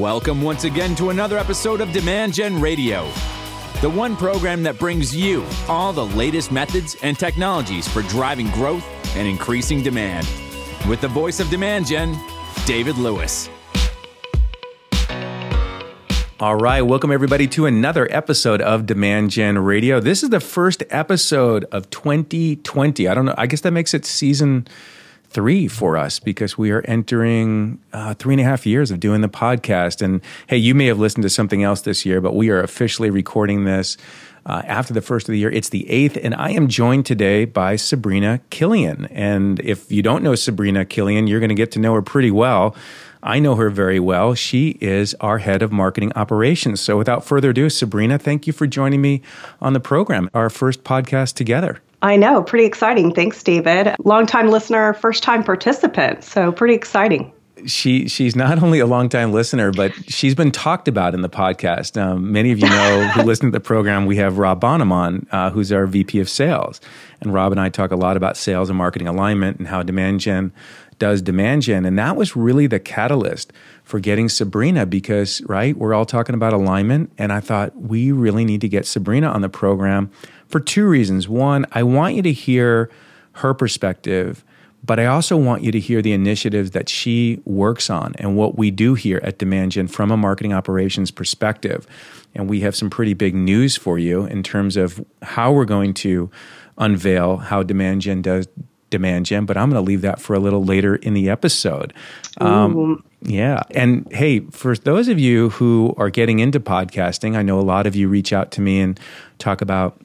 Welcome once again to another episode of Demand Gen Radio, the one program that brings you all the latest methods and technologies for driving growth and increasing demand. With the voice of Demand Gen, David Lewis. All right, welcome everybody to another episode of Demand Gen Radio. This is the first episode of 2020. I don't know, I guess that makes it season three for us because we are entering uh, three and a half years of doing the podcast. And hey, you may have listened to something else this year, but we are officially recording this uh, after the first of the year. It's the eighth, and I am joined today by Sabrina Killian. And if you don't know Sabrina Killian, you're going to get to know her pretty well. I know her very well. She is our head of marketing operations. So without further ado, Sabrina, thank you for joining me on the program, our first podcast together. I know, pretty exciting. Thanks, David. Longtime listener, first time participant. So pretty exciting. She she's not only a longtime listener, but she's been talked about in the podcast. Um, many of you know who listen to the program. We have Rob Bonham on, uh, who's our VP of Sales, and Rob and I talk a lot about sales and marketing alignment and how Demand Gen does Demand Gen, and that was really the catalyst for getting Sabrina because right we're all talking about alignment, and I thought we really need to get Sabrina on the program for two reasons. One, I want you to hear her perspective, but I also want you to hear the initiatives that she works on and what we do here at Demand Gen from a marketing operations perspective. And we have some pretty big news for you in terms of how we're going to unveil how Demand Gen does Demand Gen, but I'm going to leave that for a little later in the episode. Um, yeah. And hey, for those of you who are getting into podcasting, I know a lot of you reach out to me and talk about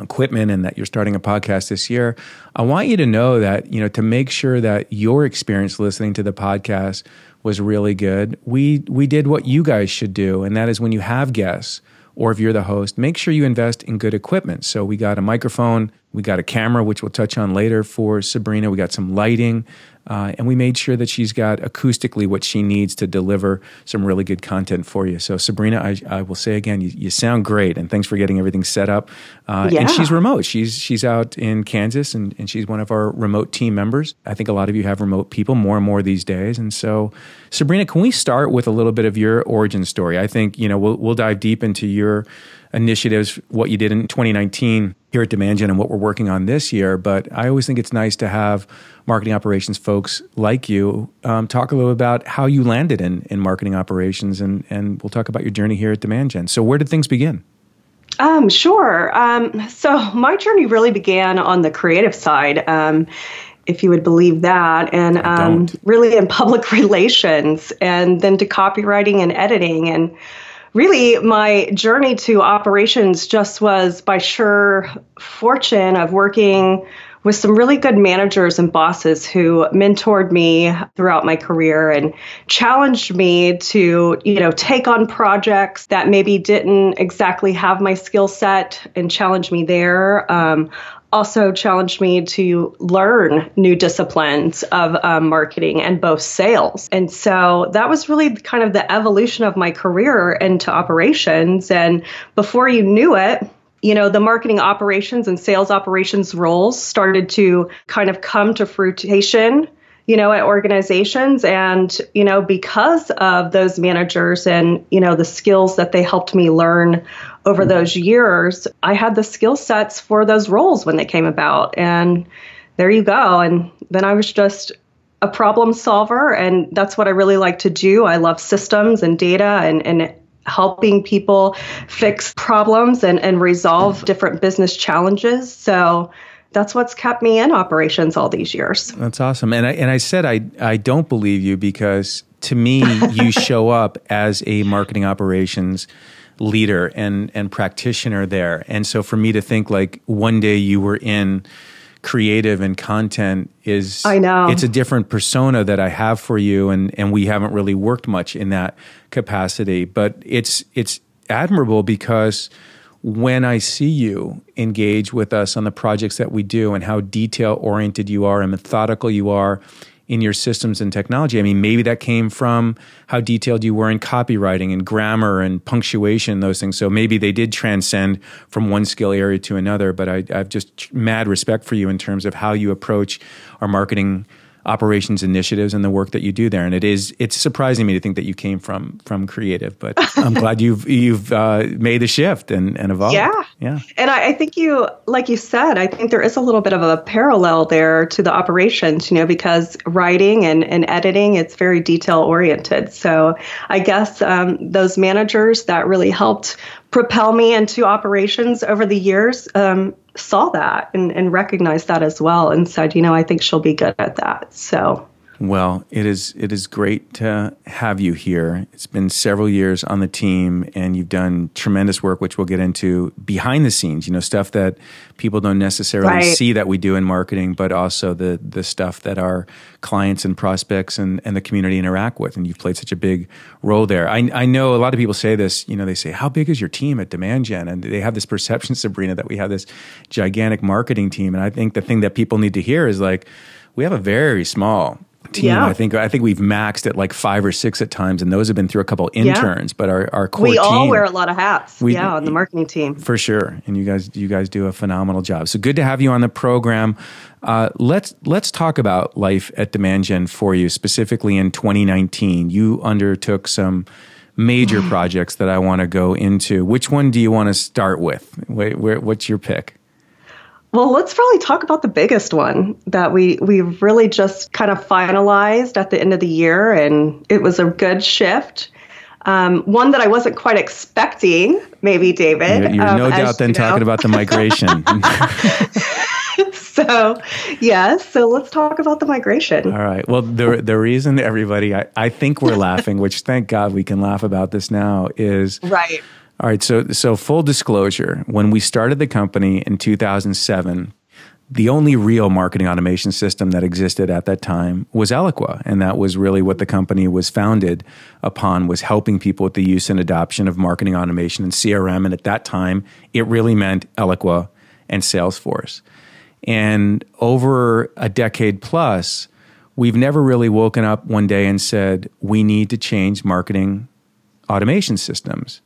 equipment and that you're starting a podcast this year, I want you to know that, you know, to make sure that your experience listening to the podcast was really good, we we did what you guys should do, and that is when you have guests or if you're the host, make sure you invest in good equipment. So we got a microphone, we got a camera, which we'll touch on later for Sabrina. We got some lighting, uh, and we made sure that she's got acoustically what she needs to deliver some really good content for you. So, Sabrina, I, I will say again, you, you, sound great, and thanks for getting everything set up. Uh, yeah. And she's remote. She's she's out in Kansas, and, and she's one of our remote team members. I think a lot of you have remote people more and more these days. And so, Sabrina, can we start with a little bit of your origin story? I think you know we'll we'll dive deep into your initiatives, what you did in 2019 here at Demand Gen and what we're working on this year. But I always think it's nice to have marketing operations folks like you um, talk a little about how you landed in, in marketing operations, and, and we'll talk about your journey here at Demand Gen. So, where did things begin? Um, sure. Um, so, my journey really began on the creative side. Um, if you would believe that, and um, really in public relations, and then to copywriting and editing. And really my journey to operations just was by sheer fortune of working with some really good managers and bosses who mentored me throughout my career and challenged me to, you know, take on projects that maybe didn't exactly have my skill set and challenge me there. Um, also challenged me to learn new disciplines of um, marketing and both sales. And so that was really kind of the evolution of my career into operations. And before you knew it, you know, the marketing operations and sales operations roles started to kind of come to fruition you know, at organizations. And, you know, because of those managers and, you know, the skills that they helped me learn over mm-hmm. those years, I had the skill sets for those roles when they came about. And there you go. And then I was just a problem solver. And that's what I really like to do. I love systems and data and, and helping people fix problems and, and resolve different business challenges. So, that's what's kept me in operations all these years. That's awesome. And I, and I said I, I don't believe you because to me, you show up as a marketing operations leader and, and practitioner there. And so for me to think like one day you were in creative and content is I know it's a different persona that I have for you and and we haven't really worked much in that capacity but it's it's admirable because when I see you engage with us on the projects that we do and how detail oriented you are and methodical you are in your systems and technology. I mean, maybe that came from how detailed you were in copywriting and grammar and punctuation, those things. So maybe they did transcend from one skill area to another. But I, I have just mad respect for you in terms of how you approach our marketing operations initiatives and the work that you do there. And it is it's surprising me to think that you came from from creative, but I'm glad you've you've uh, made the shift and, and evolved. Yeah, yeah. And I, I, think you, like you said, I think there is a little bit of a parallel there to the operations, you know, because writing and, and editing it's very detail oriented. So I guess um, those managers that really helped propel me into operations over the years um, saw that and, and recognized that as well and said, you know, I think she'll be good at that. So well, it is it is great to have you here. It's been several years on the team, and you've done tremendous work, which we'll get into behind the scenes. You know, stuff that people don't necessarily right. see that we do in marketing, but also the the stuff that our clients and prospects and, and the community interact with. And you've played such a big role there. I, I know a lot of people say this. You know, they say, "How big is your team at Demand Gen?" And they have this perception, Sabrina, that we have this gigantic marketing team. And I think the thing that people need to hear is like, we have a very small team. Yeah. I think I think we've maxed at like five or six at times, and those have been through a couple interns. Yeah. But our, our core we all wear a lot of hats. We, yeah, on the marketing team for sure. And you guys you guys do a phenomenal job. So good to have you on the program. Uh, let's let's talk about life at Demand Gen for you specifically in 2019. You undertook some major projects that I want to go into. Which one do you want to start with? Wait, where, what's your pick? Well, let's probably talk about the biggest one that we we really just kind of finalized at the end of the year, and it was a good shift. Um, one that I wasn't quite expecting, maybe David. You're, you're um, no doubt then talking about the migration. so, yes. So let's talk about the migration. All right. Well, the the reason everybody, I, I think we're laughing, which thank God we can laugh about this now, is right all right, so so full disclosure, when we started the company in 2007, the only real marketing automation system that existed at that time was Eloqua, and that was really what the company was founded upon was helping people with the use and adoption of marketing automation and CRM, and at that time, it really meant Eloqua and Salesforce. And over a decade plus, we've never really woken up one day and said, we need to change marketing automation systems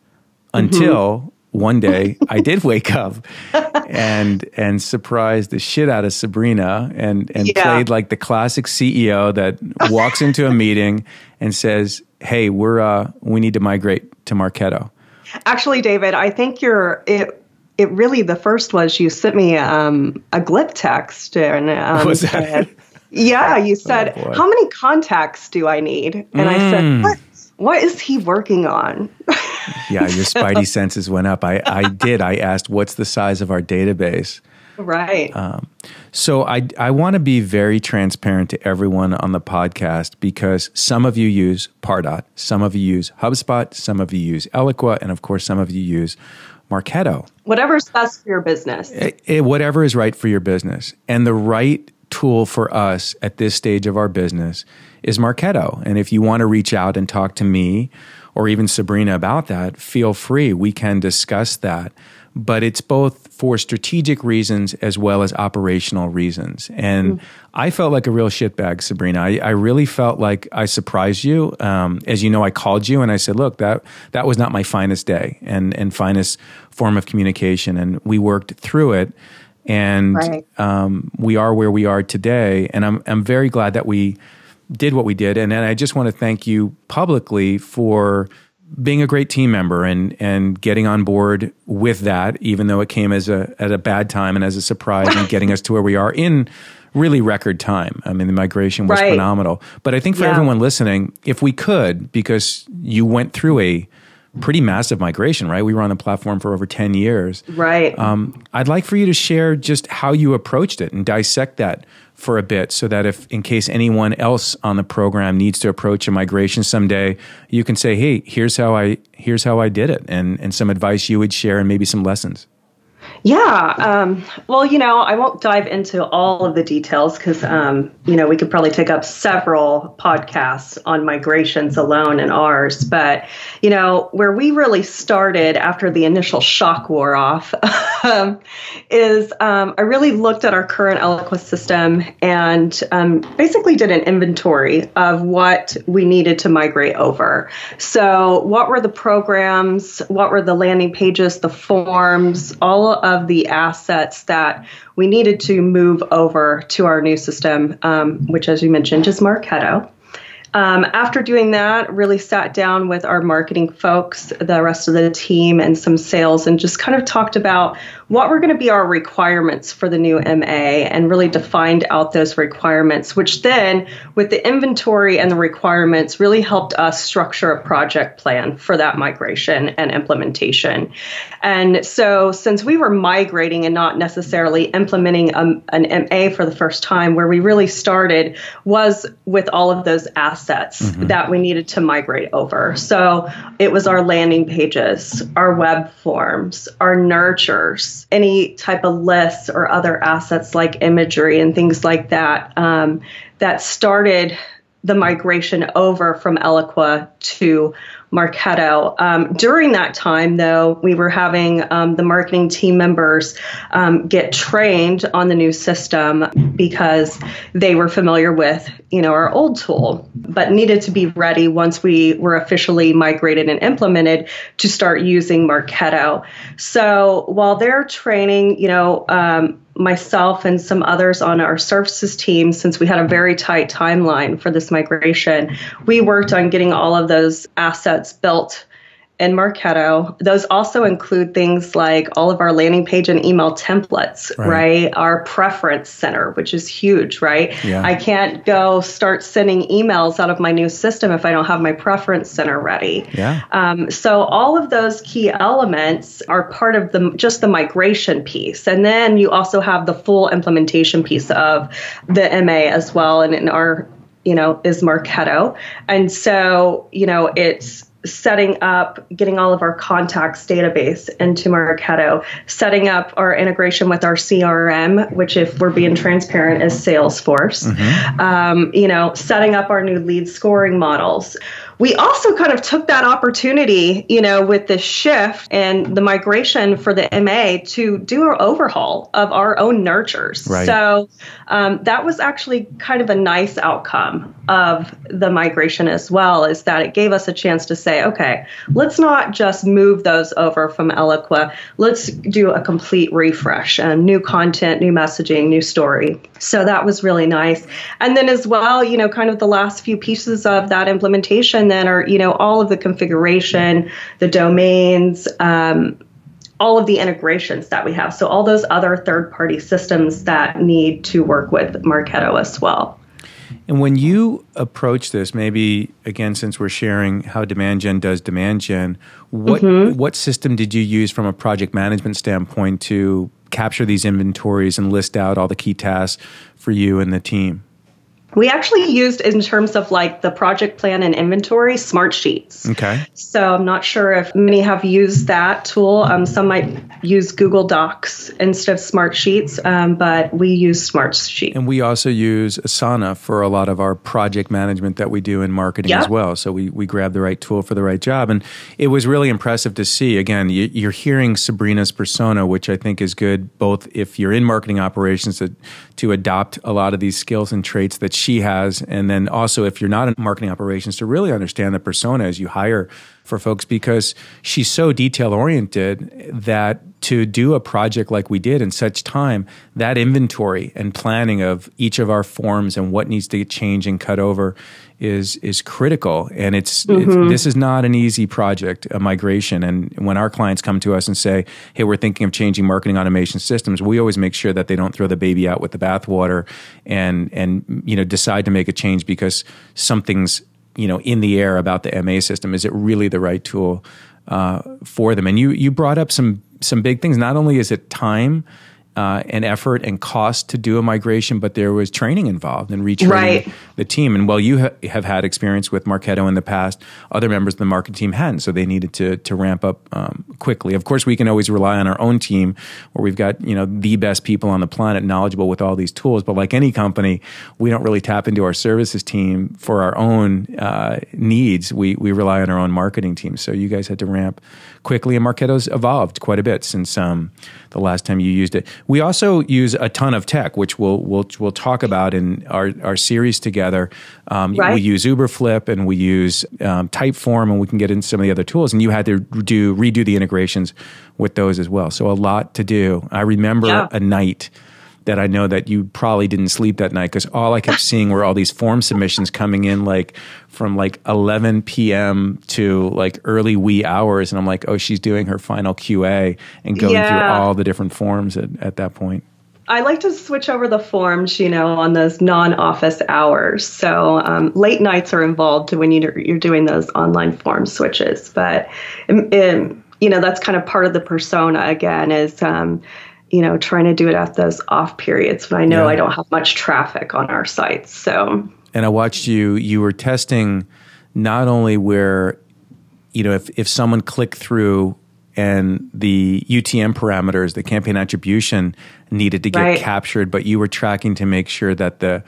until mm-hmm. one day I did wake up and and surprised the shit out of Sabrina and and yeah. played like the classic CEO that walks into a meeting and says, "Hey, we're uh we need to migrate to Marketo." Actually, David, I think you're it it really the first was you sent me um, a glib text and um, was that? yeah, you said, oh, "How many contacts do I need?" And mm. I said, mm. "What?" What is he working on? yeah, your spidey senses went up. I, I did. I asked, what's the size of our database? Right. Um, so I, I want to be very transparent to everyone on the podcast because some of you use Pardot, some of you use HubSpot, some of you use Eloqua, and of course, some of you use Marketo. Whatever's best for your business. It, eh, it, eh, whatever is right for your business. And the right tool for us at this stage of our business is Marketo. And if you want to reach out and talk to me or even Sabrina about that, feel free. We can discuss that. But it's both for strategic reasons as well as operational reasons. And mm. I felt like a real shitbag, Sabrina. I, I really felt like I surprised you. Um, as you know, I called you and I said, look, that, that was not my finest day and, and finest form of communication. And we worked through it and right. um, we are where we are today. And I'm I'm very glad that we did what we did. And, and I just want to thank you publicly for being a great team member and and getting on board with that, even though it came as a at a bad time and as a surprise, and getting us to where we are in really record time. I mean, the migration was right. phenomenal. But I think for yeah. everyone listening, if we could, because you went through a pretty massive migration, right? We were on the platform for over 10 years. Right. Um, I'd like for you to share just how you approached it and dissect that for a bit so that if, in case anyone else on the program needs to approach a migration someday, you can say, hey, here's how I, here's how I did it and, and some advice you would share and maybe some lessons. Yeah. Um, well, you know, I won't dive into all of the details because, um, you know, we could probably take up several podcasts on migrations alone and ours. But, you know, where we really started after the initial shock wore off um, is um, I really looked at our current Eloqua system and um, basically did an inventory of what we needed to migrate over. So, what were the programs? What were the landing pages, the forms, all of of the assets that we needed to move over to our new system, um, which, as you mentioned, is Marketo. Um, after doing that, really sat down with our marketing folks, the rest of the team, and some sales, and just kind of talked about what were going to be our requirements for the new MA and really defined out those requirements, which then, with the inventory and the requirements, really helped us structure a project plan for that migration and implementation. And so, since we were migrating and not necessarily implementing a, um, an MA for the first time, where we really started was with all of those assets mm-hmm. that we needed to migrate over. So, it was our landing pages, our web forms, our nurtures any type of lists or other assets like imagery and things like that um, that started the migration over from Eloqua to Marketo. Um, during that time, though, we were having um, the marketing team members um, get trained on the new system because they were familiar with, you know, our old tool, but needed to be ready once we were officially migrated and implemented to start using Marketo. So while they're training, you know, um, myself and some others on our services team, since we had a very tight timeline for this migration, we worked on getting all of those assets built and Marketo. Those also include things like all of our landing page and email templates, right? right? Our preference center, which is huge, right? Yeah. I can't go start sending emails out of my new system if I don't have my preference center ready. Yeah. Um, so all of those key elements are part of the just the migration piece, and then you also have the full implementation piece of the MA as well, and in our you know is Marketo, and so you know it's setting up, getting all of our contacts database into Marketo, setting up our integration with our CRM, which, if we're being transparent, is Salesforce. Mm-hmm. Um, you know, setting up our new lead scoring models we also kind of took that opportunity, you know, with the shift and the migration for the MA to do an overhaul of our own nurtures. Right. So um, that was actually kind of a nice outcome of the migration as well, is that it gave us a chance to say, okay, let's not just move those over from Eloqua. Let's do a complete refresh, and new content, new messaging, new story. So that was really nice. And then as well, you know, kind of the last few pieces of that implementation and then are you know all of the configuration, the domains. Um, all of the integrations that we have. So, all those other third party systems that need to work with Marketo as well. And when you approach this, maybe again, since we're sharing how Demand Gen does Demand Gen, what mm-hmm. what system did you use from a project management standpoint to capture these inventories and list out all the key tasks for you and the team? We actually used in terms of like the project plan and inventory smart sheets. Okay. So i'm not sure if many have used that tool. Um, some might use google docs instead of smart sheets um, but we use smart sheets. And we also use asana for a lot of our project management that we do in marketing yep. as well. So we, we grab the right tool for the right job. And it was really impressive to see again you, you're hearing sabrina's persona which i think is good both if you're in marketing operations to, to adopt a lot of these skills and traits that she has. And then also, if you're not in marketing operations, to really understand the persona as you hire for folks because she's so detail oriented that to do a project like we did in such time, that inventory and planning of each of our forms and what needs to get changed and cut over is is critical. And it's, mm-hmm. it's, this is not an easy project, a migration. And when our clients come to us and say, "Hey, we're thinking of changing marketing automation systems," we always make sure that they don't throw the baby out with the bathwater and and you know decide to make a change because something's you know in the air about the MA system. Is it really the right tool uh, for them? And you you brought up some some big things. Not only is it time uh, and effort and cost to do a migration, but there was training involved and retraining right. the team. And while you ha- have had experience with Marketo in the past, other members of the market team hadn't, so they needed to to ramp up um, quickly. Of course, we can always rely on our own team, where we've got you know the best people on the planet knowledgeable with all these tools. But like any company, we don't really tap into our services team for our own uh, needs. We we rely on our own marketing team. So you guys had to ramp quickly, and Marketo's evolved quite a bit since um, the last time you used it. We also use a ton of tech, which we'll we'll we'll talk about in our our series together. Um, right. We use Uberflip and we use um, Typeform, and we can get into some of the other tools. And you had to do redo the integrations with those as well. So a lot to do. I remember yeah. a night that I know that you probably didn't sleep that night because all I kept seeing were all these form submissions coming in like from like 11 p.m. to like early wee hours. And I'm like, oh, she's doing her final QA and going yeah. through all the different forms at, at that point. I like to switch over the forms, you know, on those non-office hours. So um, late nights are involved when you're, you're doing those online form switches. But, um, um, you know, that's kind of part of the persona again is um, you know, trying to do it at those off periods when I know yeah. I don't have much traffic on our sites. So, and I watched you, you were testing not only where, you know, if, if someone clicked through and the UTM parameters, the campaign attribution needed to get right. captured, but you were tracking to make sure that the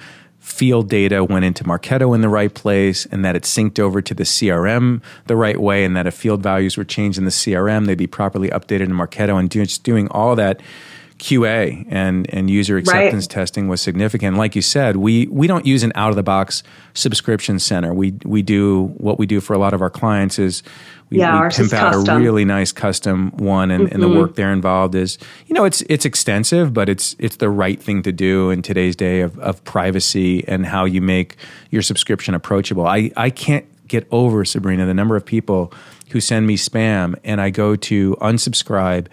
field data went into Marketo in the right place and that it synced over to the CRM the right way and that if field values were changed in the CRM, they'd be properly updated in Marketo and just doing all that QA and and user acceptance right. testing was significant. Like you said, we we don't use an out of the box subscription center. We we do what we do for a lot of our clients is we, yeah, we pimp out custom. a really nice custom one, and, mm-hmm. and the mm-hmm. work there involved is you know it's it's extensive, but it's it's the right thing to do in today's day of of privacy and how you make your subscription approachable. I I can't get over Sabrina the number of people who send me spam and I go to unsubscribe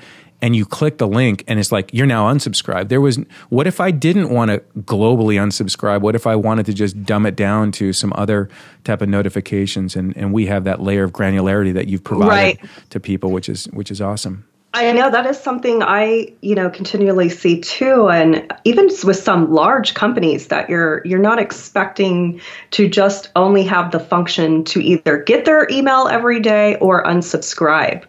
and you click the link and it's like you're now unsubscribed. There was what if i didn't want to globally unsubscribe? What if i wanted to just dumb it down to some other type of notifications? And, and we have that layer of granularity that you've provided right. to people which is which is awesome. I know that is something I, you know, continually see too, and even with some large companies that you're you're not expecting to just only have the function to either get their email every day or unsubscribe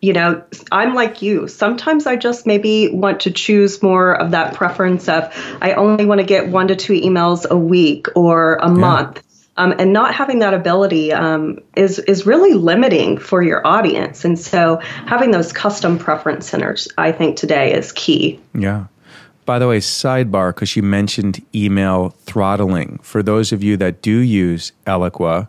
you know, I'm like you. Sometimes I just maybe want to choose more of that preference of I only want to get one to two emails a week or a yeah. month. Um, and not having that ability um, is is really limiting for your audience. And so having those custom preference centers, I think today is key. Yeah. By the way, sidebar, because you mentioned email throttling. For those of you that do use Eloqua,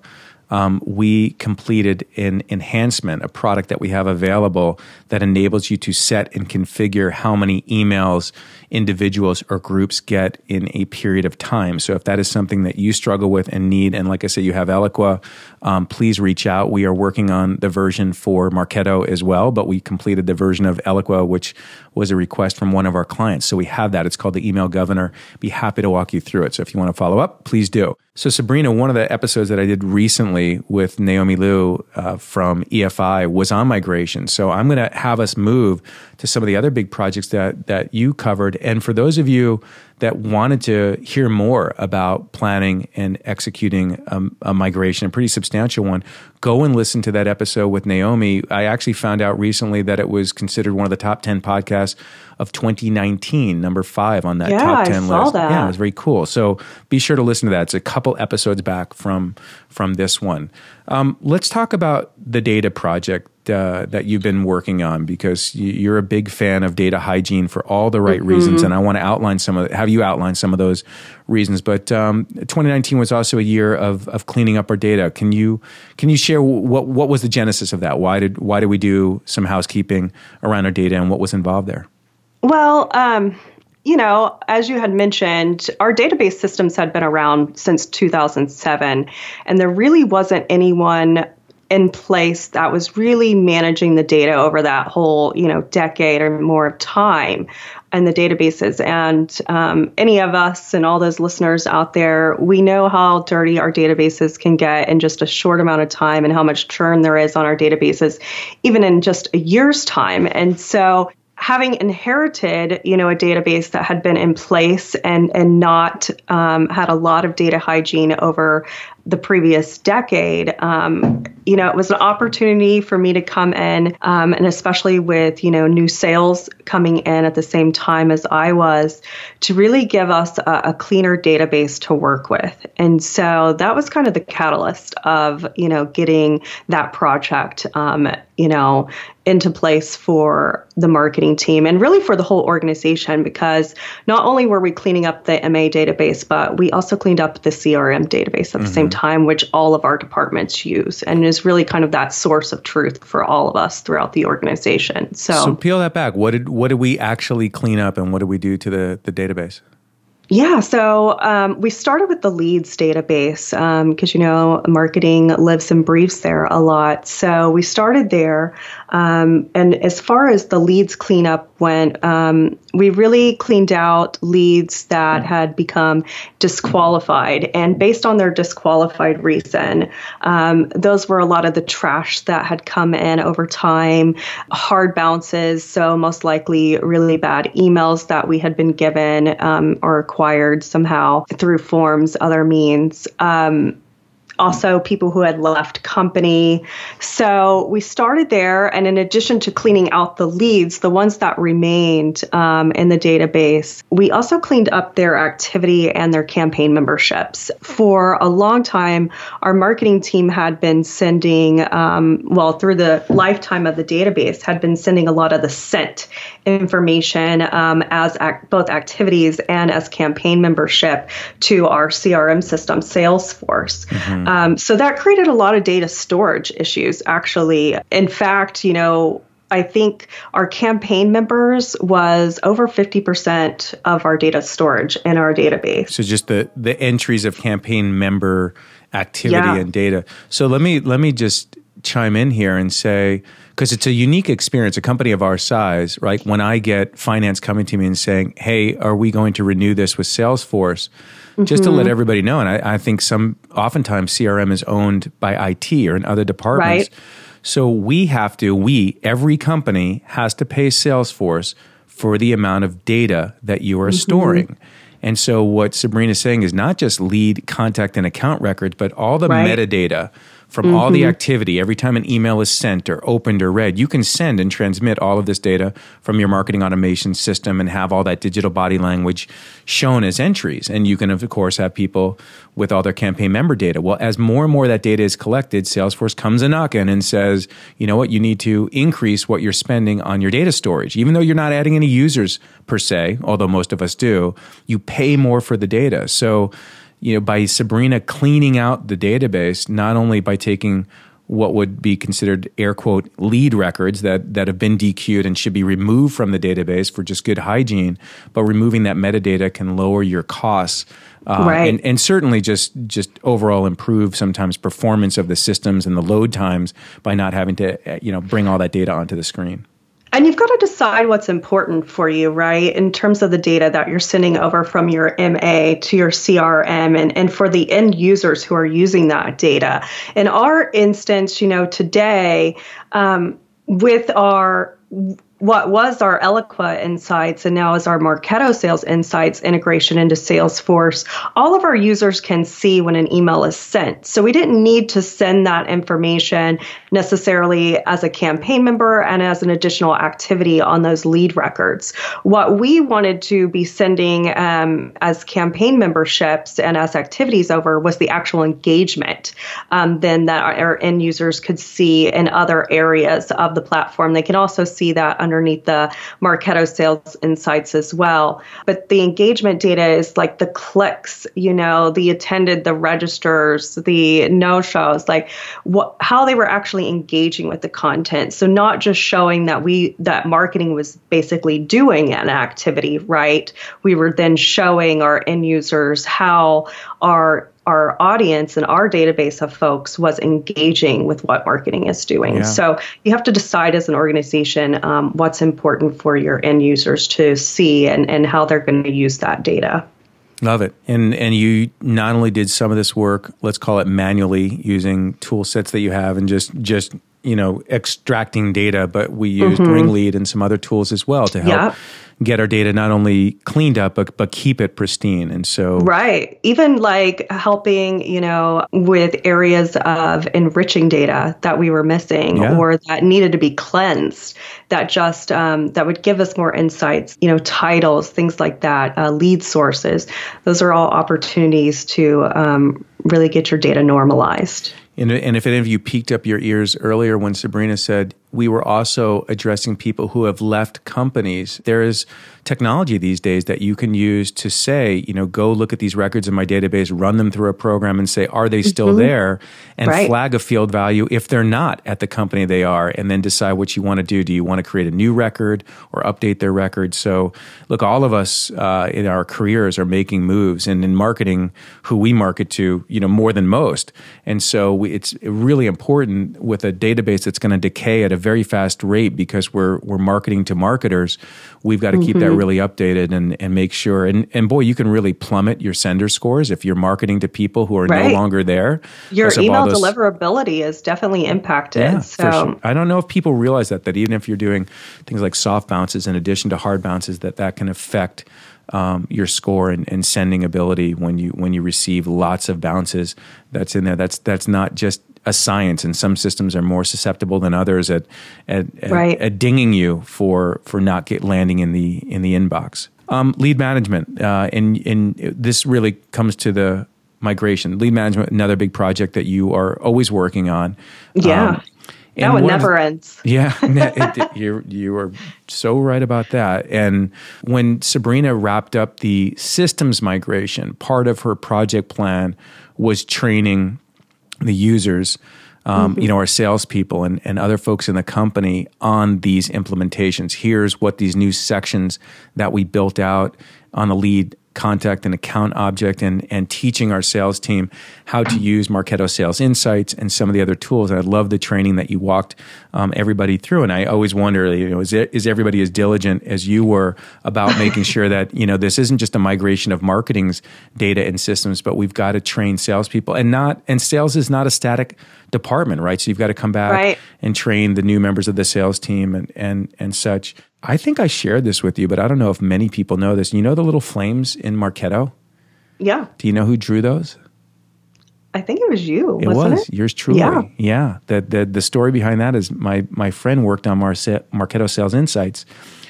um, we completed an enhancement, a product that we have available that enables you to set and configure how many emails individuals or groups get in a period of time. So if that is something that you struggle with and need, and like I said, you have Eloqua, um, please reach out. We are working on the version for Marketo as well, but we completed the version of Eloqua, which was a request from one of our clients. So we have that. It's called the Email Governor. Be happy to walk you through it. So if you want to follow up, please do. So Sabrina, one of the episodes that I did recently with Naomi Liu uh, from EFI was on migration. So I'm going to have us move to some of the other big projects that that you covered. And for those of you that wanted to hear more about planning and executing a, a, migration, a pretty substantial one, go and listen to that episode with Naomi. I actually found out recently that it was considered one of the top 10 podcasts of 2019, number five on that yeah, top 10 I saw list. That. Yeah, it was very cool. So be sure to listen to that. It's a couple episodes back from, from this one. Um, let's talk about the data project uh, that you've been working on because you're a big fan of data hygiene for all the right mm-hmm. reasons, and I want to outline some of have you outline some of those reasons. But um, 2019 was also a year of of cleaning up our data. Can you can you share what what was the genesis of that? Why did why did we do some housekeeping around our data, and what was involved there? Well, um, you know, as you had mentioned, our database systems had been around since 2007, and there really wasn't anyone in place that was really managing the data over that whole you know decade or more of time and the databases. And um, any of us and all those listeners out there we know how dirty our databases can get in just a short amount of time and how much churn there is on our databases even in just a year's time. And so having inherited, you know, a database that had been in place and and not um, had a lot of data hygiene over the previous decade, um, you know, it was an opportunity for me to come in, um, and especially with, you know, new sales coming in at the same time as I was, to really give us a, a cleaner database to work with. And so that was kind of the catalyst of, you know, getting that project, um, you know, into place for the marketing team and really for the whole organization because not only were we cleaning up the MA database, but we also cleaned up the CRM database at the mm-hmm. same time, which all of our departments use and is really kind of that source of truth for all of us throughout the organization. So, so peel that back. What did what did we actually clean up and what did we do to the, the database? Yeah, so um, we started with the leads database because, um, you know, marketing lives and breathes there a lot. So we started there. Um, and as far as the leads cleanup went, um, we really cleaned out leads that had become disqualified. And based on their disqualified reason, um, those were a lot of the trash that had come in over time, hard bounces. So, most likely, really bad emails that we had been given um, or acquired somehow through forms, other means. Um, also people who had left company. So we started there, and in addition to cleaning out the leads, the ones that remained um, in the database, we also cleaned up their activity and their campaign memberships. For a long time, our marketing team had been sending, um, well, through the lifetime of the database, had been sending a lot of the sent information um, as both activities and as campaign membership to our CRM system, Salesforce. Mm-hmm. Um, so that created a lot of data storage issues, actually. In fact, you know, I think our campaign members was over 50% of our data storage in our database. So just the the entries of campaign member activity yeah. and data. So let me let me just chime in here and say because it's a unique experience a company of our size right when i get finance coming to me and saying hey are we going to renew this with salesforce mm-hmm. just to let mm-hmm. everybody know and I, I, think some oftentimes crm is owned by it or in other departments right. so we have to we every company has to pay salesforce for the amount of data that you are mm-hmm. storing and so what sabrina is saying is not just lead contact and account records but all the right. metadata from mm-hmm. all the mm-hmm. activity every time an email is sent or opened or read. You can send and transmit all of this data from your marketing automation system and have all that digital body language shown as entries. And you can, of course, have people with all their campaign member data. Well, as more and more of that data is collected, Salesforce comes a knocking and says, you know what, you need to increase what you're spending on your data storage. Even though you're not adding any users per se, although most of us do, you pay more for the data. So you know, by Sabrina cleaning out the database, not only by taking what would be considered air quote lead records that, that have been DQ'd and should be removed from the database for just good hygiene, but removing that metadata can lower your costs. Uh, right. and, and certainly just just overall improve sometimes performance of the systems and the load times by not having to you know bring all that data onto the screen. And you've got to decide what's important for you, right? In terms of the data that you're sending over from your MA to your CRM and, and for the end users who are using that data. In our instance, you know, today, um, with our what was our Eloqua insights and now is our Marketo sales insights integration into Salesforce, all of our users can see when an email is sent. So we didn't need to send that information necessarily as a campaign member and as an additional activity on those lead records. What we wanted to be sending um, as campaign memberships and as activities over was the actual engagement. Um, then that our end users could see in other areas of the platform. They can also see that underneath the Marketo sales insights as well. But the engagement data is like the clicks, you know, the attended, the registers, the no shows, like what, how they were actually engaging with the content. So not just showing that we, that marketing was basically doing an activity, right? We were then showing our end users how our our audience and our database of folks was engaging with what marketing is doing. Yeah. So you have to decide as an organization um, what's important for your end users to see and, and how they're going to use that data. Love it. And and you not only did some of this work, let's call it manually using tool sets that you have and just just you know extracting data, but we used mm-hmm. Ringlead and some other tools as well to help get our data not only cleaned up but but keep it pristine. And so right. Even like helping you know with areas of enriching data that we were missing yeah. or that needed to be cleansed that just um, that would give us more insights you know titles things like that uh, lead sources. Those are all opportunities to um, really get your data normalized and, and if any of you peeked up your ears earlier when Sabrina said we were also addressing people who have left companies. There is technology these days that you can use to say, you know, go look at these records in my database, run them through a program and say, are they still mm-hmm. there? And right. flag a field value if they're not at the company they are, and then decide what you want to do. Do you want to create a new record or update their record? So, look, all of us uh, in our careers are making moves, and in marketing, who we market to, you know, more than most. And so, we, it's really important with a database that's going to decay at a very fast rate because we're we're marketing to marketers. We've got to mm-hmm. keep that really updated and, and make sure. And, and boy, you can really plummet your sender scores if you're marketing to people who are right. no longer there. Your email those, deliverability is definitely impacted. Yeah, so. Sure. I don't know if people realize that, that even if you're doing things like soft bounces in addition to hard bounces, that that can affect um, your score and, and, sending ability when you when you receive lots of bounces that's in there that's that's not just a science, and some systems are more susceptible than others at at, right. at, at dinging you for for not get landing in the in the inbox. Um, lead management, uh, and and this really comes to the migration. Lead management, another big project that you are always working on. Yeah. Um, that one never ends. Yeah, it, it, you you are so right about that. And when Sabrina wrapped up the systems migration, part of her project plan was training the users, um, mm-hmm. you know, our salespeople and, and other folks in the company on these implementations. Here's what these new sections that we built out on the lead contact and account object and, and teaching our sales team how to use Marketo Sales Insights and some of the other tools. And I love the training that you walked um, everybody through. And I always wonder, you know, is, it, is everybody as diligent as you were about making sure that, you know, this isn't just a migration of marketing's data and systems, but we've got to train salespeople and not, and sales is not a static department, right? So you've got to come back right. and train the new members of the sales team and, and, and such. I think I shared this with you, but I don't know if many people know this. You know the little flames in Marketo? Yeah. Do you know who drew those? I think it was you. It was it? yours truly. Yeah. yeah. The, the the story behind that is my my friend worked on Marce- Marketo Sales Insights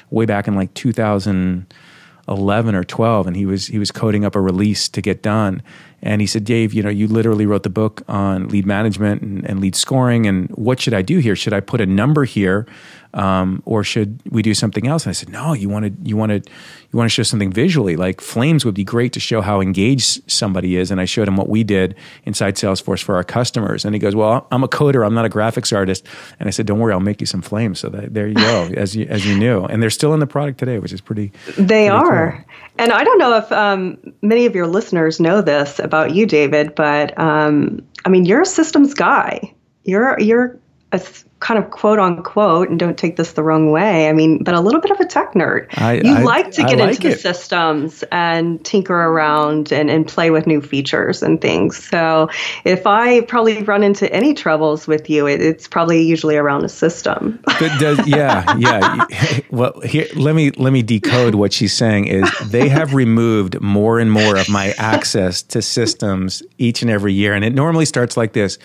way back in like 2011 or 12, and he was he was coding up a release to get done. And he said, Dave, you know, you literally wrote the book on lead management and, and lead scoring. And what should I do here? Should I put a number here um, or should we do something else? And I said, no, you want to you want to you want to show something visually. Like flames would be great to show how engaged somebody is. And I showed him what we did inside Salesforce for our customers. And he goes, well, I'm a coder, I'm not a graphics artist. And I said, don't worry, I'll make you some flames. So that, there you go, as you as you knew. And they're still in the product today, which is pretty. They pretty are. Cool. And I don't know if um, many of your listeners know this about you, David, but um, I mean, you're a systems guy. You're you're a kind of quote unquote, and don't take this the wrong way. I mean, but a little bit of a tech nerd. I, you I, like to get like into it. the systems and tinker around and, and play with new features and things. So if I probably run into any troubles with you, it, it's probably usually around a system. Does, yeah, yeah. well, here let me let me decode what she's saying. Is they have removed more and more of my access to systems each and every year, and it normally starts like this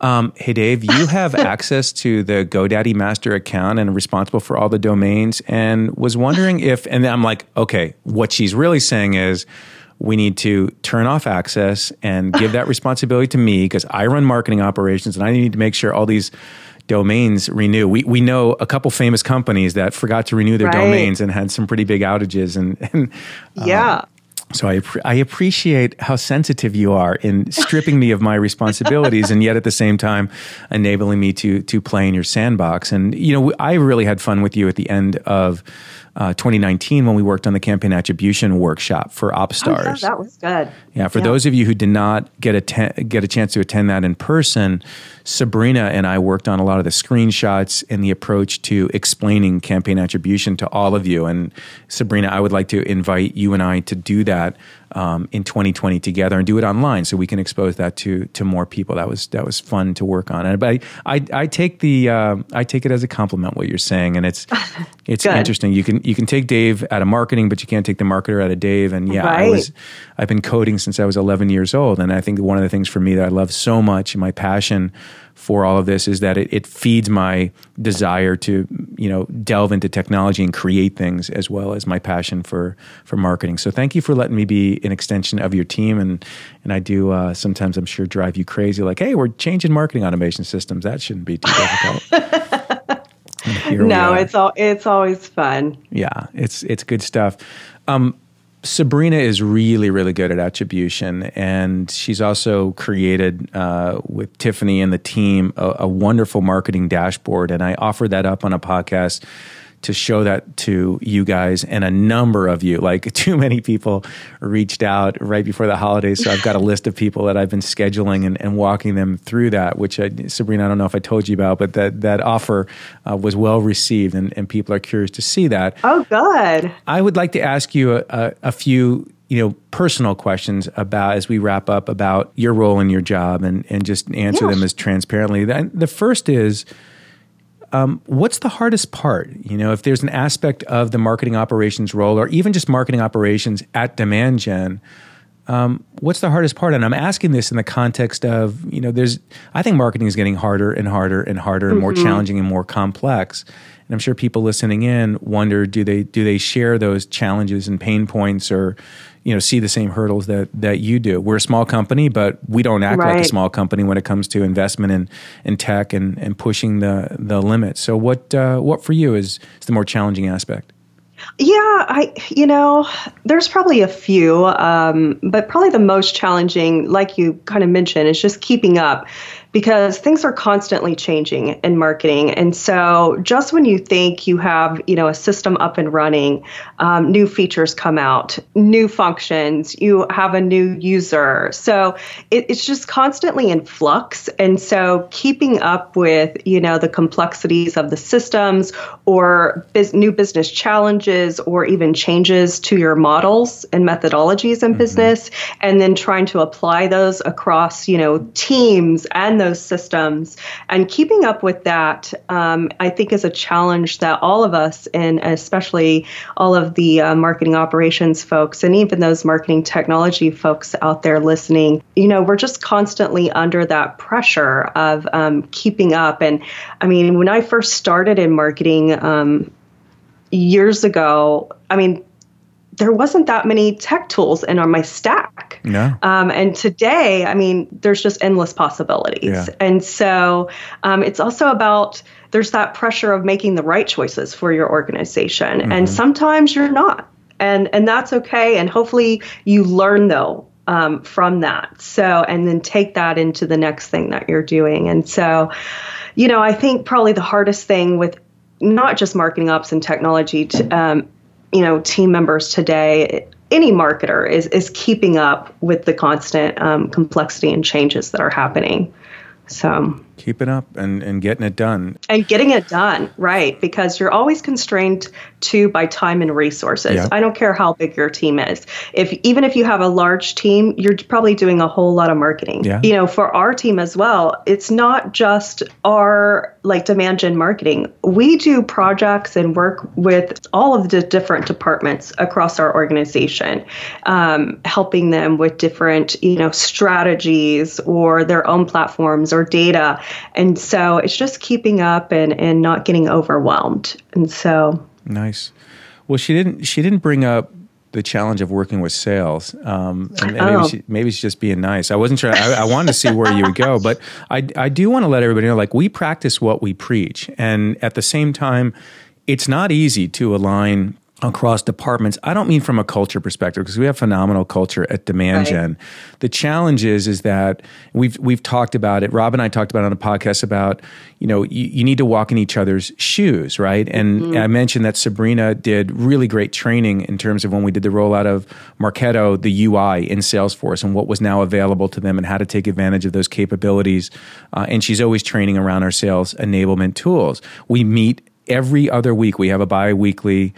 um, hey, Dave, you have access to the GoDaddy master account and responsible for all the domains. And was wondering if, and I'm like, okay, what she's really saying is, we need to turn off access and give that responsibility to me because I run marketing operations and I need to make sure all these domains renew. We we know a couple famous companies that forgot to renew their right. domains and had some pretty big outages and, and yeah. Um, so I, I appreciate how sensitive you are in stripping me of my responsibilities and yet at the same time enabling me to to play in your sandbox. And you know, I really had fun with you at the end of uh, 2019 when we worked on the campaign attribution workshop for OpsStars. Oh, yeah, that was good. Yeah, for yeah. those of you who did not get a get a chance to attend that in person, Sabrina and I worked on a lot of the screenshots and the approach to explaining campaign attribution to all of you. And Sabrina, I would like to invite you and I to do that um, in 2020 together and do it online so we can expose that to to more people. That was that was fun to work on. And but I I, I take the uh, I take it as a compliment what you're saying, and it's it's interesting. You can you can take Dave out of marketing, but you can't take the marketer out of Dave. And yeah, right. I was I've been coding since I was 11 years old, and I think one of the things for me that I love so much, my passion for all of this is that it, it, feeds my desire to you know delve into technology and create things as well as my passion for for marketing so thank you for letting me be an extension of your team and and I do uh, sometimes I'm sure drive you crazy like hey we're changing marketing automation systems that shouldn't be too difficult no, it's all it's always fun. Yeah, it's it's good stuff. Um, Sabrina is really, really good at attribution, and she's also created uh, with Tiffany and the team a, a, wonderful marketing dashboard. And I offered that up on a podcast to show that to you guys and a number of you like too many people reached out right before the holidays. So i've got a list of people that i've been scheduling and, and walking them through that which I, sabrina i don't know if i told you about but that, that offer uh, was well received and, and people are curious to see that. Oh good. I would like to ask you a, a, a few you know personal questions about as we wrap up about your role in your job and, and just answer them as transparently. The first is um, what's the hardest part? You know, if there's an aspect of the marketing operations role, or even just marketing operations at Demand Gen, um, what's the hardest part? And I'm asking this in the context of, you know, there's, I think marketing is getting harder and harder and harder and mm-hmm. more challenging and more complex. And I'm sure people listening in wonder, do they do they share those challenges and pain points, or you know see the same hurdles that that you do. We're a small company, but we don't act right. like a small company when it comes to investment in in tech and and pushing the the limits. So what uh, what for you is, is the more challenging aspect? Yeah, I you know, there's probably a few, um, but probably the most challenging, like you kind of mentioned, is just keeping up because things are constantly changing in marketing. And so just when you think you have, you know, a system up and running, um, new features come out, new functions, you have a new user. So it, it's just constantly in flux. And so keeping up with, you know, the complexities of the systems or biz- new business challenges or even changes to your models and methodologies in mm-hmm. business, and then trying to apply those across, you know, teams and those systems. And keeping up with that, um, I think, is a challenge that all of us, and especially all of the uh, marketing operations folks, and even those marketing technology folks out there listening, you know, we're just constantly under that pressure of um, keeping up. And I mean, when I first started in marketing, um, years ago, I mean, there wasn't that many tech tools in on my stack. Yeah. Um, and today, I mean, there's just endless possibilities. Yeah. And so um, it's also about there's that pressure of making the right choices for your organization. Mm-hmm. And sometimes you're not. And and that's okay. And hopefully you learn though um, from that. So and then take that into the next thing that you're doing. And so, you know, I think probably the hardest thing with not just marketing ops and technology to, um, you know team members today any marketer is is keeping up with the constant um, complexity and changes that are happening. So keeping up and, and getting it done. And getting it done right because you're always constrained to by time and resources. Yeah. i don't care how big your team is. If even if you have a large team you're probably doing a whole lot of marketing. Yeah. you know for our team as well it's not just our like demand gen marketing. We do projects and work with all of the different departments across our organization um, helping them with different you know strategies or their own platforms or data and so it's just keeping up and, and not getting overwhelmed. And so nice. Well, she didn't. She didn't bring up the challenge of working with sales. Um, and, and oh. maybe, she, maybe she's just being nice. I wasn't sure. I, I wanted to see where you would go, but I, I do want to let everybody know, like we practice what we preach, and at the same time, it's not easy to align across departments. I don't mean from a culture perspective because we have phenomenal culture at Demand right. Gen. The challenge is is that we've we've talked about it. Rob and I talked about it on a podcast about you know you, you need to walk in each other's shoes, right? And mm-hmm. I mentioned that Sabrina did really great training in terms of when we did the rollout of Marketo, the UI in Salesforce, and what was now available to them, and how to take advantage of those capabilities. Uh, and she's always training around our sales enablement tools. We meet every other week. We have a bi-weekly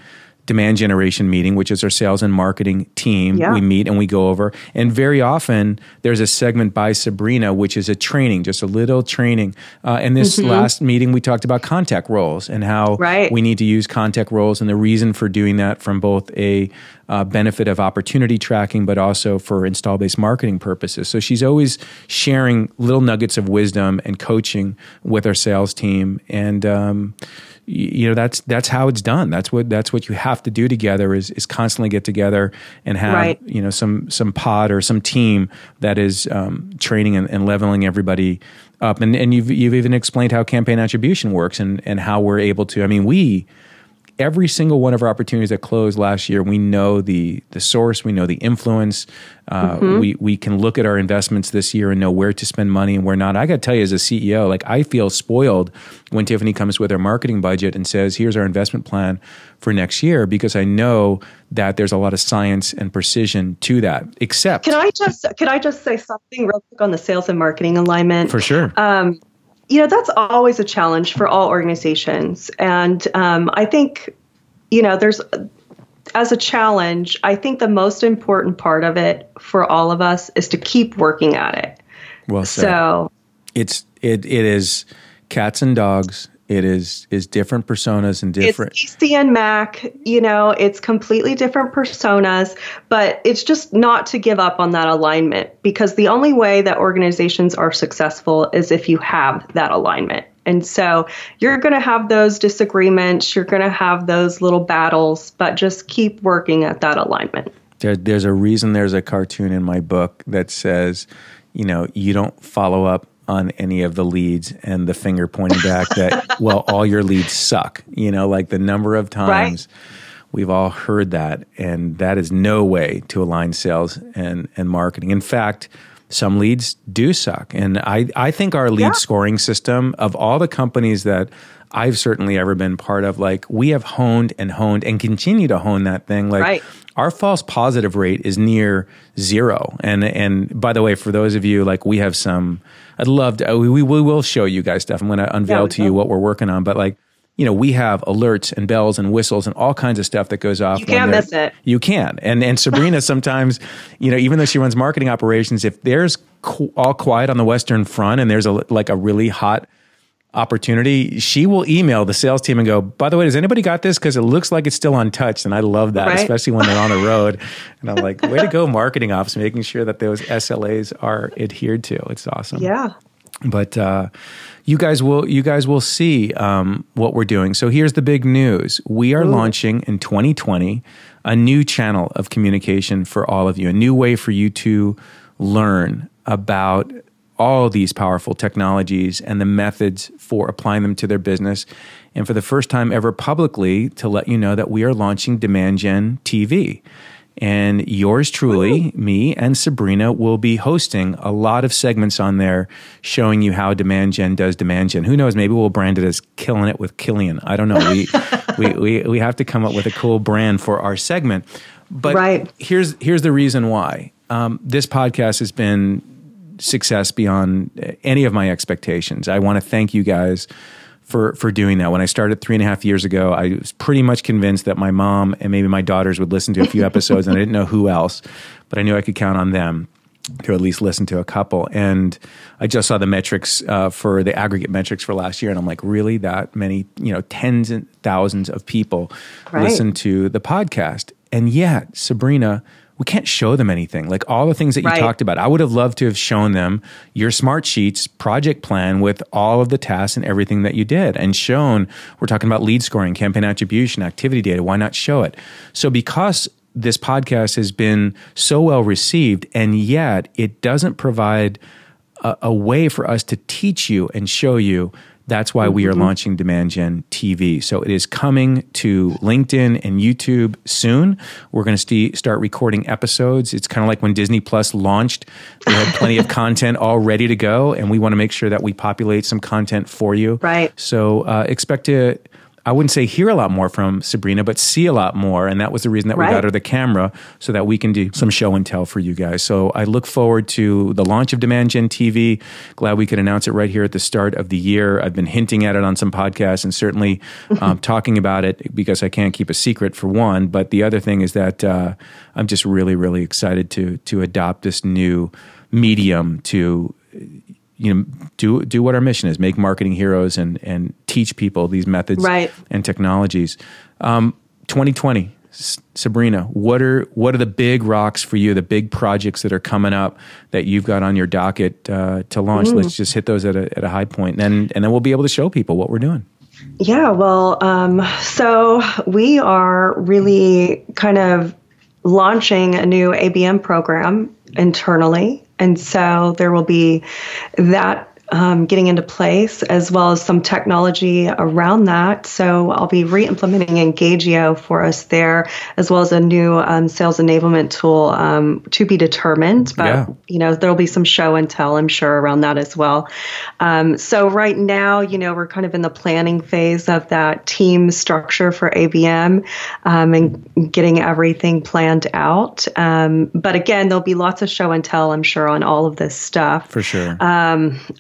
demand generation meeting, which is our sales and marketing team. Yeah. We meet and we go over. And very often there's a segment by Sabrina, which is a training, just a little training. Uh, and this mm-hmm. last meeting, we talked about contact roles and how right. we need to use contact roles and the reason for doing that from both a uh, benefit of opportunity tracking, but also for install based marketing purposes. So she's always sharing little nuggets of wisdom and coaching with our sales team. And, um, you know that's that's how it's done that's what that's what you have to do together is is constantly get together and have right. you know some some pod or some team that is um, training and, and, leveling everybody up and and you've you've even explained how campaign attribution works and and how we're able to I mean we every single one of our opportunities that closed last year, we know the the source, we know the influence. Uh, mm-hmm. We we can look at our investments this year and know where to spend money and where not. I got to tell you, as a CEO, like I feel spoiled when Tiffany comes with her marketing budget and says, "Here's our investment plan for next year," because I know that there's a lot of science and precision to that. Except, can I just can I just say something real quick on the sales and marketing alignment? For sure. Um, you know that's always a challenge for all organizations. And um, i think you know there's as a challenge i think the most important part of it for all of us is to keep working at it. Well said. so it's it, it is cats and dogs it is is different personas and different. It's PC and Mac, you know, it's completely different personas, but it's just not to give up on that alignment because the only way that organizations are successful is if you have that alignment. And so you're going to have those disagreements, you're going to have those little battles, but just keep working at that alignment. There, there's a reason there's a cartoon in my book that says, you know, you don't follow up on any of the leads and the finger pointing back that well all your leads suck you know like the number of times right. we've all heard that and that is no way to align sales and and marketing in fact some leads do suck and i i think our lead yeah. scoring system of all the companies that I've certainly ever been part of. Like we have honed and honed and continue to hone that thing. Like right. our false positive rate is near zero. And and by the way, for those of you like we have some I'd love to. Oh, we, we will show you guys stuff. I'm going to unveil yeah, to you what we're working on. But like, you know, we have alerts and bells and whistles and all kinds of stuff that goes off. You can't miss it. You can. And and Sabrina sometimes, you know, even though she runs marketing operations, if there's qu- all quiet on the Western Front and there's a like a really hot opportunity, she will email the sales team and go, by the way, does anybody got this? Because it looks like it's still untouched. And I love that, right? especially when they're on the road. And I'm like, way to go, marketing ops, making sure that those SLAs are adhered to. It's awesome. Yeah. But uh, you guys will you guys will see um, what we're doing. So here's the big news: we are Ooh. launching in 2020 a new channel of communication for all of you, a new way for you to learn about all these powerful technologies and the methods for applying them to their business. And for the first time ever publicly, to let you know that we are launching Demand Gen TV. And yours truly, me and Sabrina will be hosting a lot of segments on there showing you how Demand Gen does Demand Gen. Who knows? Maybe we'll brand it as Killing It with Killian. I don't know. We, we, we, we have to come up with a cool brand for our segment. But right. here's, here's the reason why. Um, this podcast has been success beyond any of my expectations. I want to thank you guys for for doing that. When I started three and a half years ago, I was pretty much convinced that my mom and maybe my daughters would listen to a few episodes, and I didn't know who else, but I knew I could count on them to at least listen to a couple. And I just saw the metrics uh, for the aggregate metrics for last year, and I'm like, really, that many, you know, tens and thousands of people right. listen to the podcast, and yet Sabrina we can't show them anything. Like all the things that you right. talked about, I would have loved to have shown them your smart sheets project plan with all of the tasks and everything that you did and shown we're talking about lead scoring, campaign attribution, activity data. Why not show it? So because this podcast has been so well received and yet it doesn't provide a, a way for us to teach you and show you that's why we are mm-hmm. launching Demand Gen TV. So it is coming to LinkedIn and YouTube soon. We're going to st- start recording episodes. It's kind of like when Disney Plus launched, they had plenty of content all ready to go, and we want to make sure that we populate some content for you. Right. So uh, expect to I wouldn't say hear a lot more from Sabrina, but see a lot more. And that was the reason that we right. got her the camera so that we can do some show and tell for you guys. So I look forward to the launch of Demand Gen TV. Glad we could announce it right here at the start of the year. I've been hinting at it on some podcasts and certainly um, talking about it because I can't keep a secret for one. But the other thing is that uh, I'm just really, really excited to to adopt this new medium to you know do do what our mission is make marketing heroes and and teach people these methods right. and technologies um, 2020 Sabrina, what are what are the big rocks for you? The big projects that are coming up that you've got on your docket uh, to launch. Mm. Let's just hit those at a, at a high point, and then and then we'll be able to show people what we're doing. Yeah, well, um, so we are really kind of launching a new ABM program internally. And so there will be that um, getting into place, as well as some technology around that. So I'll be re-implementing Engagio for us there, as well as a new um, sales enablement tool um, to be determined. But yeah. you know, there'll be some show and tell, I'm sure, around that as well. Um, so right now, you know, we're kind of in the planning phase of that team structure for ABM um, and getting everything planned out. Um, but again, there'll be lots of show and tell, I'm sure, on all of this stuff. For sure.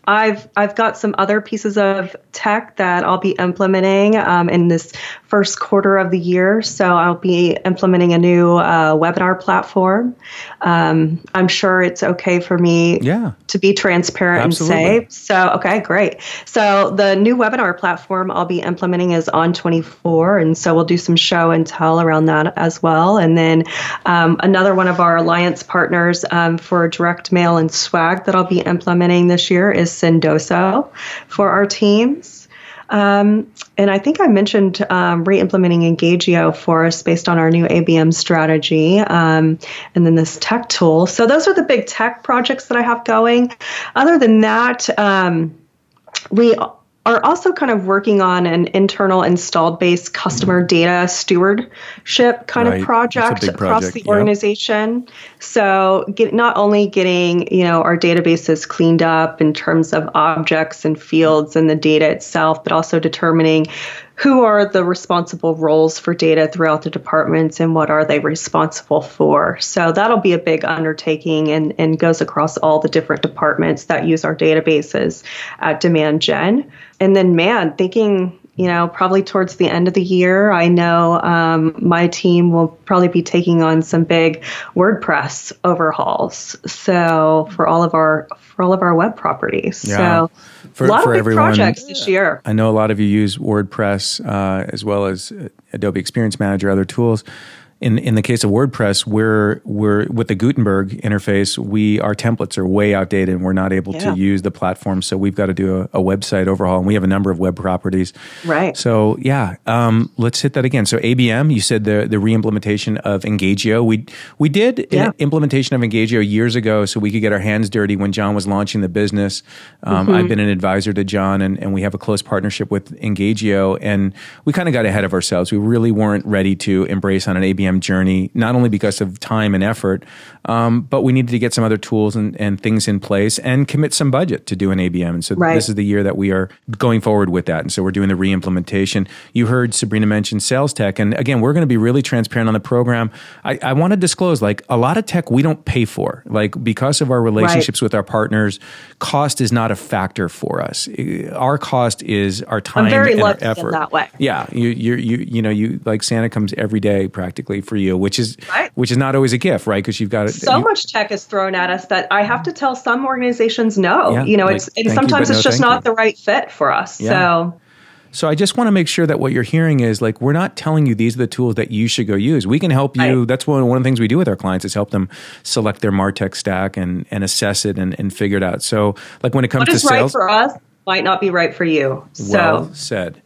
I I've I've got some other pieces of tech that I'll be implementing um, in this first quarter of the year. So I'll be implementing a new uh, webinar platform. Um, I'm sure it's okay for me yeah. to be transparent Absolutely. and say. So okay, great. So the new webinar platform I'll be implementing is On24, and so we'll do some show and tell around that as well. And then um, another one of our alliance partners um, for direct mail and swag that I'll be implementing this year is Sendoso for our teams. Um, and I think I mentioned um, re-implementing Engagio for us based on our new ABM strategy, um, and then this tech tool. So those are the big tech projects that I have going. Other than that, um, we are also kind of working on an internal installed base customer data stewardship kind right. of project, project, across the organization. So get, not only getting you know our databases cleaned up in terms of objects and fields and the data itself, but also determining who are the responsible roles for data throughout the departments and what are they responsible for. So that'll be a big undertaking and, and goes across all the different departments that use our databases at Demand Gen. And then, man, thinking you know, probably towards the end of the year, I know um, my team will probably be taking on some big WordPress overhauls. So for all of our for all of our web properties. Yeah. So for, a lot of big everyone, projects this year. I know a lot of you use WordPress uh, as well as Adobe Experience Manager, other tools in in the case of WordPress, we're we're with the Gutenberg interface, we our templates are way outdated and we're not able yeah. to use the platform. So we've got to do a, a, website overhaul, and we have a number of web properties. Right. So yeah, um, let's hit that again. So ABM, you said the the reimplementation of Engagio. We we did yeah. an implementation of Engagio years ago, so we could get our hands dirty when John was launching the business. Um, mm-hmm. I've been an advisor to John, and, and we have a close partnership with Engagio, and we kind of got ahead of ourselves. We really weren't ready to embrace on an ABM journey, not only because of time and effort, um, but we needed to get some other tools and, and, things in place and commit some budget to do an ABM. And so right. this is the year that we are going forward with that. And so we're doing the re-implementation. You heard Sabrina mention sales tech. And again, we're going to be really transparent on the program. I, I want to disclose like a lot of tech we don't pay for. Like because of our relationships right. with our partners, cost is not a factor for us. Our cost is our time and our effort. that way. Yeah. You, you, you, you know, you like Santa comes every day practically for you, which is, right. which is not always a gift, right? Because you've got so you, much tech is thrown at us that I have to tell some organizations no. Yeah, you know, like, it's and sometimes you, it's no, just not you. the right fit for us. Yeah. So. So I just want to make sure that what you're hearing is like we're not telling you these are the tools that you should go use. We can help you. Right. That's one, one of the things we do with our clients is help them select their Martech stack and and assess it and, and figure it out. So like when it comes what to is sales, right for us might not be right for you. So well said.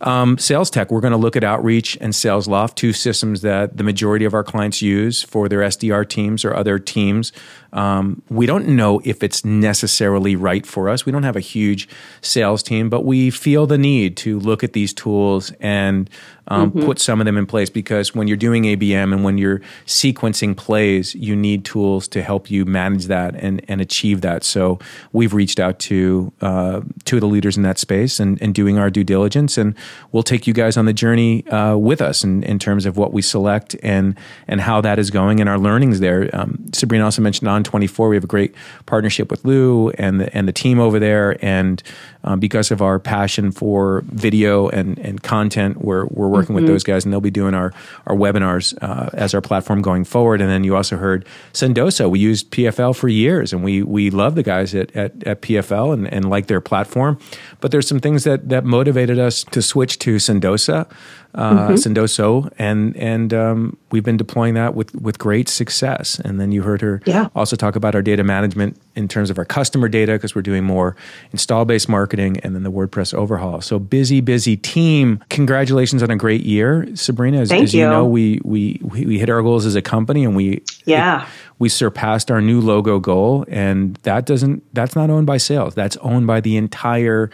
Um, sales tech, we're going to look at Outreach and SalesLoft, two systems that the majority of our clients use for their SDR teams or other teams. Um, we don't know if it's necessarily right for us. We don't have a huge sales team, but we feel the need to look at these tools and um, mm-hmm. put some of them in place because when you're doing ABM and when you're sequencing plays, you need tools to help you manage that and, and achieve that. So we've reached out to uh, two of the leaders in that space and, and doing our due diligence, and we'll take you guys on the journey uh, with us in, in terms of what we select and and how that is going and our learnings there. Um, Sabrina also mentioned On24, we have a great partnership with Lou and the, and the team over there, and um, because of our passion for video and, and content, we're, we're working mm-hmm. with those guys, and they'll be doing our, our webinars uh, as our platform going forward. And then you also heard Sendoso. We used PFL for years, and we we love the guys at, at, at PFL and, and like their platform. But there's some things that, that motivated us to switch to Sendoso, uh, mm-hmm. Sendoso, and and um, we've been deploying that with with great success. And then you heard her yeah. also talk about our data management in terms of our customer data because we're doing more install based marketing and then the WordPress overhaul. So busy, busy team. Congratulations on a great year, Sabrina. As, Thank as you. you know, we, we we hit our goals as a company and we yeah. It, we surpassed our new logo goal and that doesn't that's not owned by sales. That's owned by the entire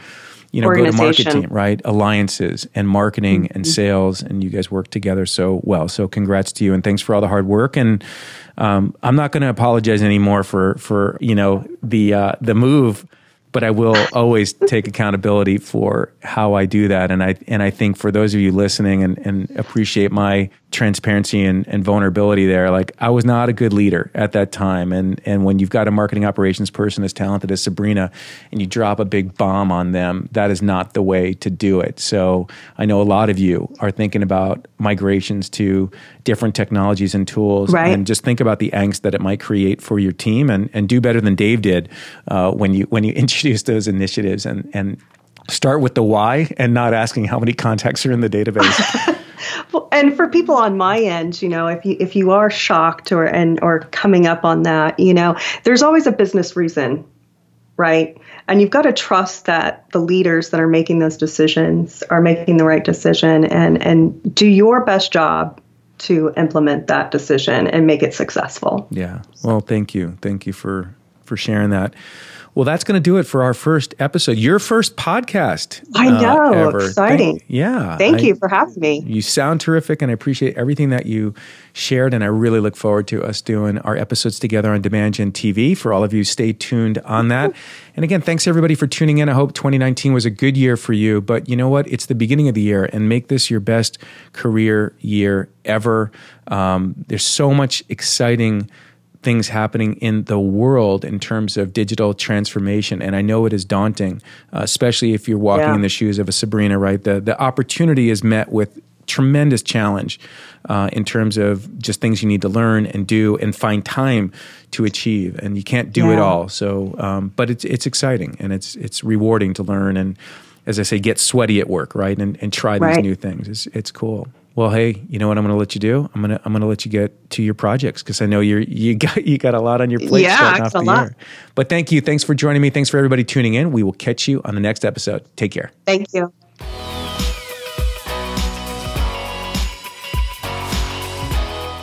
you know, go to market team, right? Alliances and marketing mm-hmm. and sales, and you guys work together so well. So congrats to you, and thanks for all the hard work. And um, I'm not going to apologize anymore for for you know the uh, the move but I will always take accountability for how I do that. And I and I think for those of you listening and, and appreciate my transparency and, and vulnerability there, like I was not a good leader at that time. And and when you've got a marketing operations person as talented as Sabrina and you drop a big bomb on them, that is not the way to do it. So I know a lot of you are thinking about migrations to different technologies and tools. Right. And just think about the angst that it might create for your team and, and do better than Dave did uh, when you when you introduce those initiatives and and start with the why and not asking how many contacts are in the database. well, and for people on my end, you know, if you if you are shocked or and or coming up on that, you know, there's always a business reason, right? And you've got to trust that the leaders that are making those decisions are making the right decision and and do your best job to implement that decision and make it successful. Yeah. Well, thank you. Thank you for for sharing that. Well, that's going to do it for our first episode. Your first podcast. I know. Uh, exciting. Thank, yeah. Thank I, you for having me. You sound terrific, and I appreciate everything that you shared. And I really look forward to us doing our episodes together on Demand Gen TV. For all of you, stay tuned on that. And again, thanks everybody for tuning in. I hope 2019 was a good year for you. But you know what? It's the beginning of the year, and make this your best career year ever. Um, there's so much exciting things happening in the world in terms of digital transformation. And I know it is daunting, uh, especially if you're walking yeah. in the shoes of a Sabrina, right? The, the opportunity is met with tremendous challenge uh, in terms of just things you need to learn and do and find time to achieve. And you can't do yeah. it all. So, um, but it's, it's exciting and it's, it's rewarding to learn. And as I say, get sweaty at work, right? And, and try right. these new things. It's, it's cool well, hey, you know what I'm going to let you do? I'm going to I'm going to let you get to your projects because I know you're you got you got a lot on your plate yeah, the lot. year. But thank you, thanks for joining me. Thanks for everybody tuning in. We will catch you on the next episode. Take care. Thank you.